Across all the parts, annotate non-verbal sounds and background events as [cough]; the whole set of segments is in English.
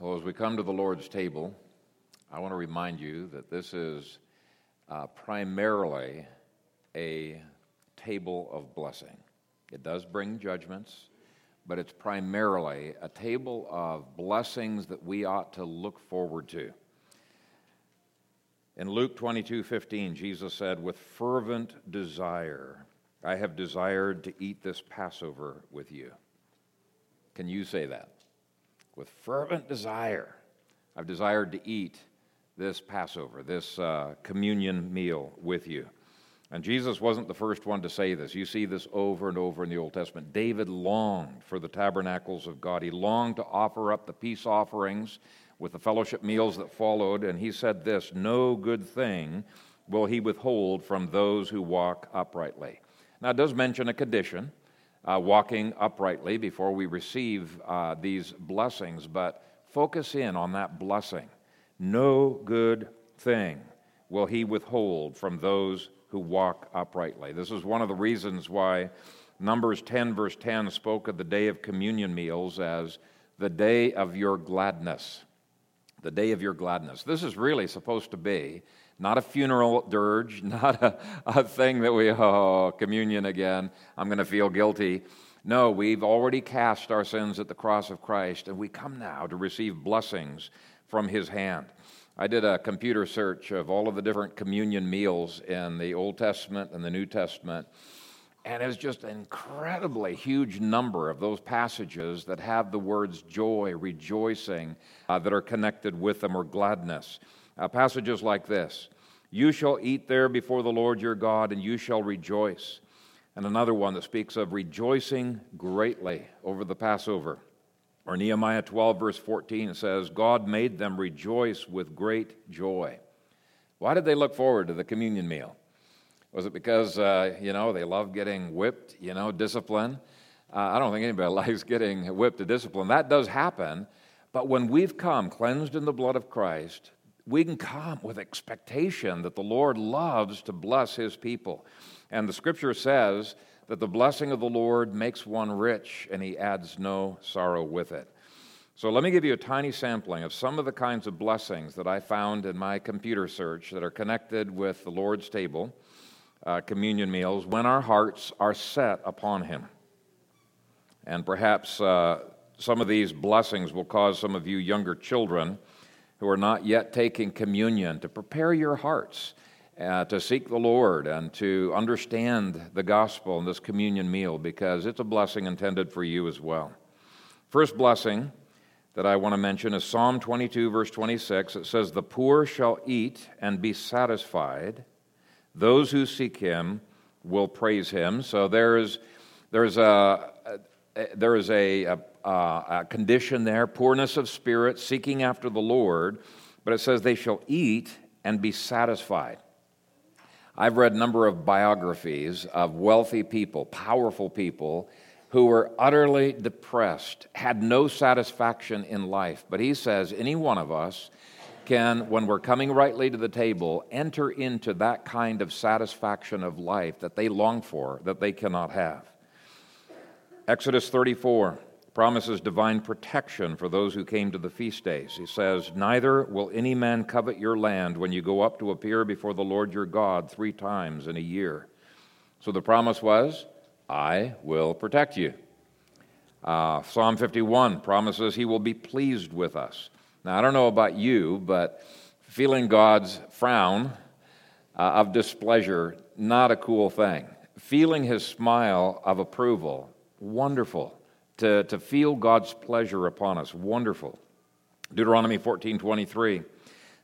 Well, as we come to the Lord's table, I want to remind you that this is uh, primarily a table of blessing. It does bring judgments, but it's primarily a table of blessings that we ought to look forward to. In Luke 22 15, Jesus said, With fervent desire, I have desired to eat this Passover with you. Can you say that? With fervent desire, I've desired to eat this Passover, this uh, communion meal with you. And Jesus wasn't the first one to say this. You see this over and over in the Old Testament. David longed for the tabernacles of God. He longed to offer up the peace offerings with the fellowship meals that followed, and he said this No good thing will he withhold from those who walk uprightly. Now, it does mention a condition, uh, walking uprightly before we receive uh, these blessings, but focus in on that blessing. No good thing will he withhold from those who walk uprightly. This is one of the reasons why Numbers 10, verse 10, spoke of the day of communion meals as the day of your gladness. The day of your gladness. This is really supposed to be not a funeral dirge, [laughs] not a, a thing that we, oh, communion again, I'm going to feel guilty. No, we've already cast our sins at the cross of Christ, and we come now to receive blessings from his hand. I did a computer search of all of the different communion meals in the Old Testament and the New Testament. And it's just an incredibly huge number of those passages that have the words joy, rejoicing, uh, that are connected with them, or gladness. Uh, passages like this You shall eat there before the Lord your God, and you shall rejoice. And another one that speaks of rejoicing greatly over the Passover. Or Nehemiah 12, verse 14 says, God made them rejoice with great joy. Why did they look forward to the communion meal? Was it because, uh, you know, they love getting whipped, you know, discipline? Uh, I don't think anybody [laughs] likes getting whipped to discipline. That does happen. But when we've come cleansed in the blood of Christ, we can come with expectation that the Lord loves to bless his people. And the scripture says that the blessing of the Lord makes one rich and he adds no sorrow with it. So let me give you a tiny sampling of some of the kinds of blessings that I found in my computer search that are connected with the Lord's table, uh, communion meals, when our hearts are set upon him. And perhaps uh, some of these blessings will cause some of you younger children who are not yet taking communion to prepare your hearts uh, to seek the Lord and to understand the gospel in this communion meal because it's a blessing intended for you as well. First blessing that I want to mention is Psalm 22, verse 26. It says, The poor shall eat and be satisfied. Those who seek him will praise him. So there is, there's a, Eh, there is a, a, a condition there, poorness of spirit, seeking after the Lord, but it says they shall eat and be satisfied. I've read a number of biographies of wealthy people, powerful people, who were utterly depressed, had no satisfaction in life. But he says any one of us can, when we're coming rightly to the table, enter into that kind of satisfaction of life that they long for, that they cannot have. Exodus 34 promises divine protection for those who came to the feast days. He says, Neither will any man covet your land when you go up to appear before the Lord your God three times in a year. So the promise was, I will protect you. Uh, Psalm 51 promises he will be pleased with us. Now, I don't know about you, but feeling God's frown uh, of displeasure, not a cool thing. Feeling his smile of approval, wonderful to, to feel God's pleasure upon us. Wonderful. Deuteronomy 14 23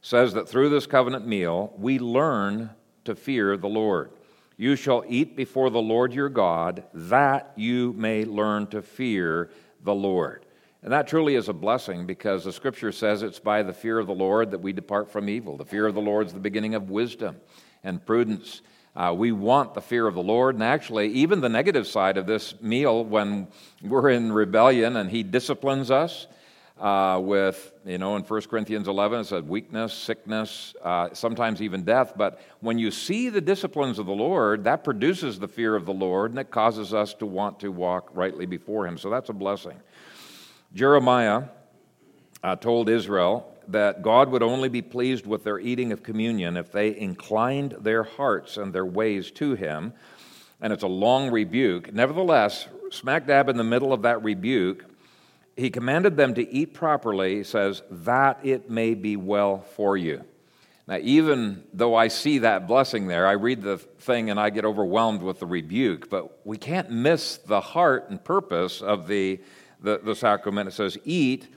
says that through this covenant meal, we learn to fear the Lord. You shall eat before the Lord your God, that you may learn to fear the Lord. And that truly is a blessing because the scripture says it's by the fear of the Lord that we depart from evil. The fear of the Lord is the beginning of wisdom and prudence. Uh, we want the fear of the Lord. And actually, even the negative side of this meal, when we're in rebellion and He disciplines us uh, with, you know, in 1 Corinthians 11, it said weakness, sickness, uh, sometimes even death. But when you see the disciplines of the Lord, that produces the fear of the Lord and it causes us to want to walk rightly before Him. So that's a blessing. Jeremiah uh, told Israel that God would only be pleased with their eating of communion if they inclined their hearts and their ways to Him. And it's a long rebuke. Nevertheless, smack dab in the middle of that rebuke, He commanded them to eat properly, says, that it may be well for you. Now, even though I see that blessing there, I read the thing and I get overwhelmed with the rebuke, but we can't miss the heart and purpose of the, the, the sacrament. It says, Eat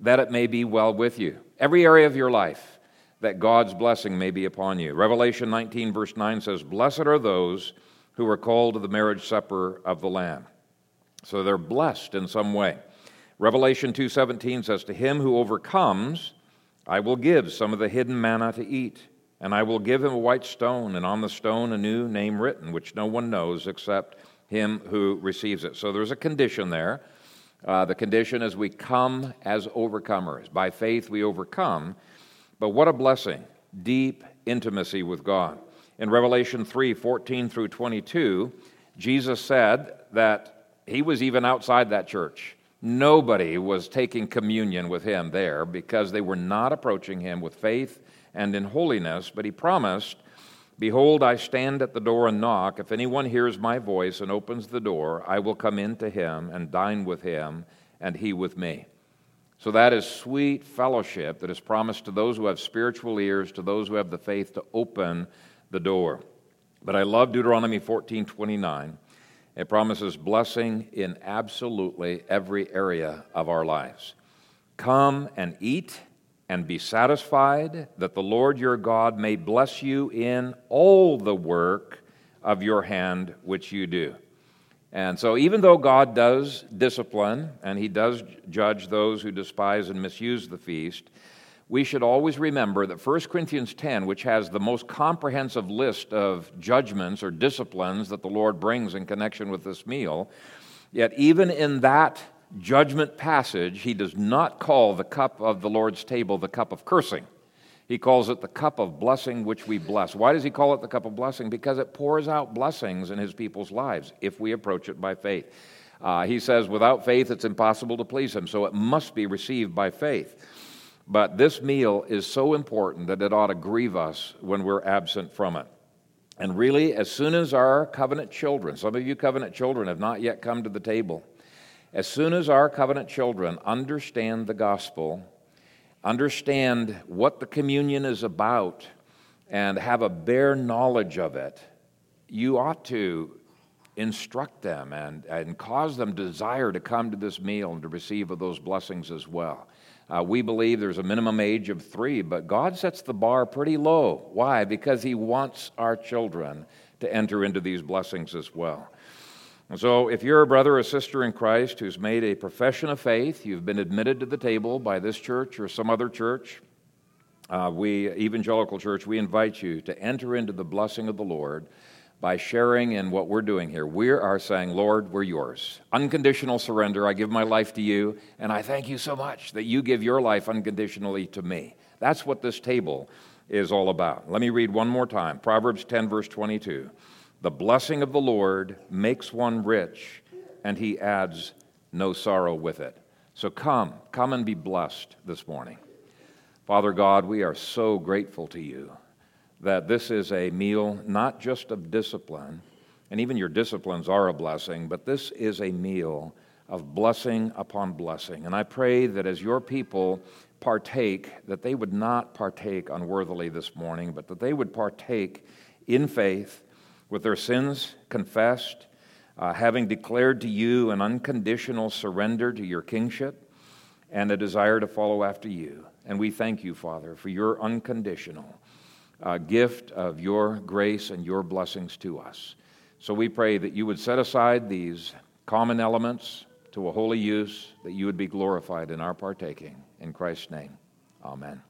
that it may be well with you. Every area of your life, that God's blessing may be upon you. Revelation 19, verse 9 says, Blessed are those who are called to the marriage supper of the Lamb. So they're blessed in some way. Revelation 2:17 says to him who overcomes I will give some of the hidden manna to eat, and I will give him a white stone, and on the stone a new name written, which no one knows except him who receives it. So there's a condition there. Uh, the condition is we come as overcomers. By faith we overcome. But what a blessing! Deep intimacy with God. In Revelation 3 14 through 22, Jesus said that he was even outside that church. Nobody was taking communion with him there because they were not approaching him with faith and in holiness, but he promised, Behold, I stand at the door and knock. If anyone hears my voice and opens the door, I will come in to him and dine with him, and he with me. So that is sweet fellowship that is promised to those who have spiritual ears, to those who have the faith to open the door. But I love Deuteronomy 14 29 it promises blessing in absolutely every area of our lives. Come and eat and be satisfied, that the Lord your God may bless you in all the work of your hand which you do. And so, even though God does discipline and he does judge those who despise and misuse the feast, we should always remember that 1 Corinthians 10, which has the most comprehensive list of judgments or disciplines that the Lord brings in connection with this meal, yet even in that judgment passage, he does not call the cup of the Lord's table the cup of cursing. He calls it the cup of blessing which we bless. Why does he call it the cup of blessing? Because it pours out blessings in his people's lives if we approach it by faith. Uh, he says, without faith, it's impossible to please him, so it must be received by faith. But this meal is so important that it ought to grieve us when we're absent from it. And really, as soon as our covenant children, some of you covenant children have not yet come to the table, as soon as our covenant children understand the gospel, understand what the communion is about, and have a bare knowledge of it, you ought to instruct them and, and cause them desire to come to this meal and to receive of those blessings as well. Uh, we believe there's a minimum age of three, but God sets the bar pretty low. Why? Because He wants our children to enter into these blessings as well. And so, if you're a brother or sister in Christ who's made a profession of faith, you've been admitted to the table by this church or some other church, uh, we, Evangelical Church, we invite you to enter into the blessing of the Lord by sharing in what we're doing here. We are saying, Lord, we're yours. Unconditional surrender. I give my life to you, and I thank you so much that you give your life unconditionally to me. That's what this table is all about. Let me read one more time Proverbs 10, verse 22. The blessing of the Lord makes one rich, and he adds no sorrow with it. So come, come and be blessed this morning. Father God, we are so grateful to you that this is a meal not just of discipline, and even your disciplines are a blessing, but this is a meal of blessing upon blessing. And I pray that as your people partake, that they would not partake unworthily this morning, but that they would partake in faith with their sins confessed, uh, having declared to you an unconditional surrender to your kingship and a desire to follow after you. And we thank you, Father, for your unconditional uh, gift of your grace and your blessings to us. So we pray that you would set aside these common elements to a holy use, that you would be glorified in our partaking. In Christ's name, amen.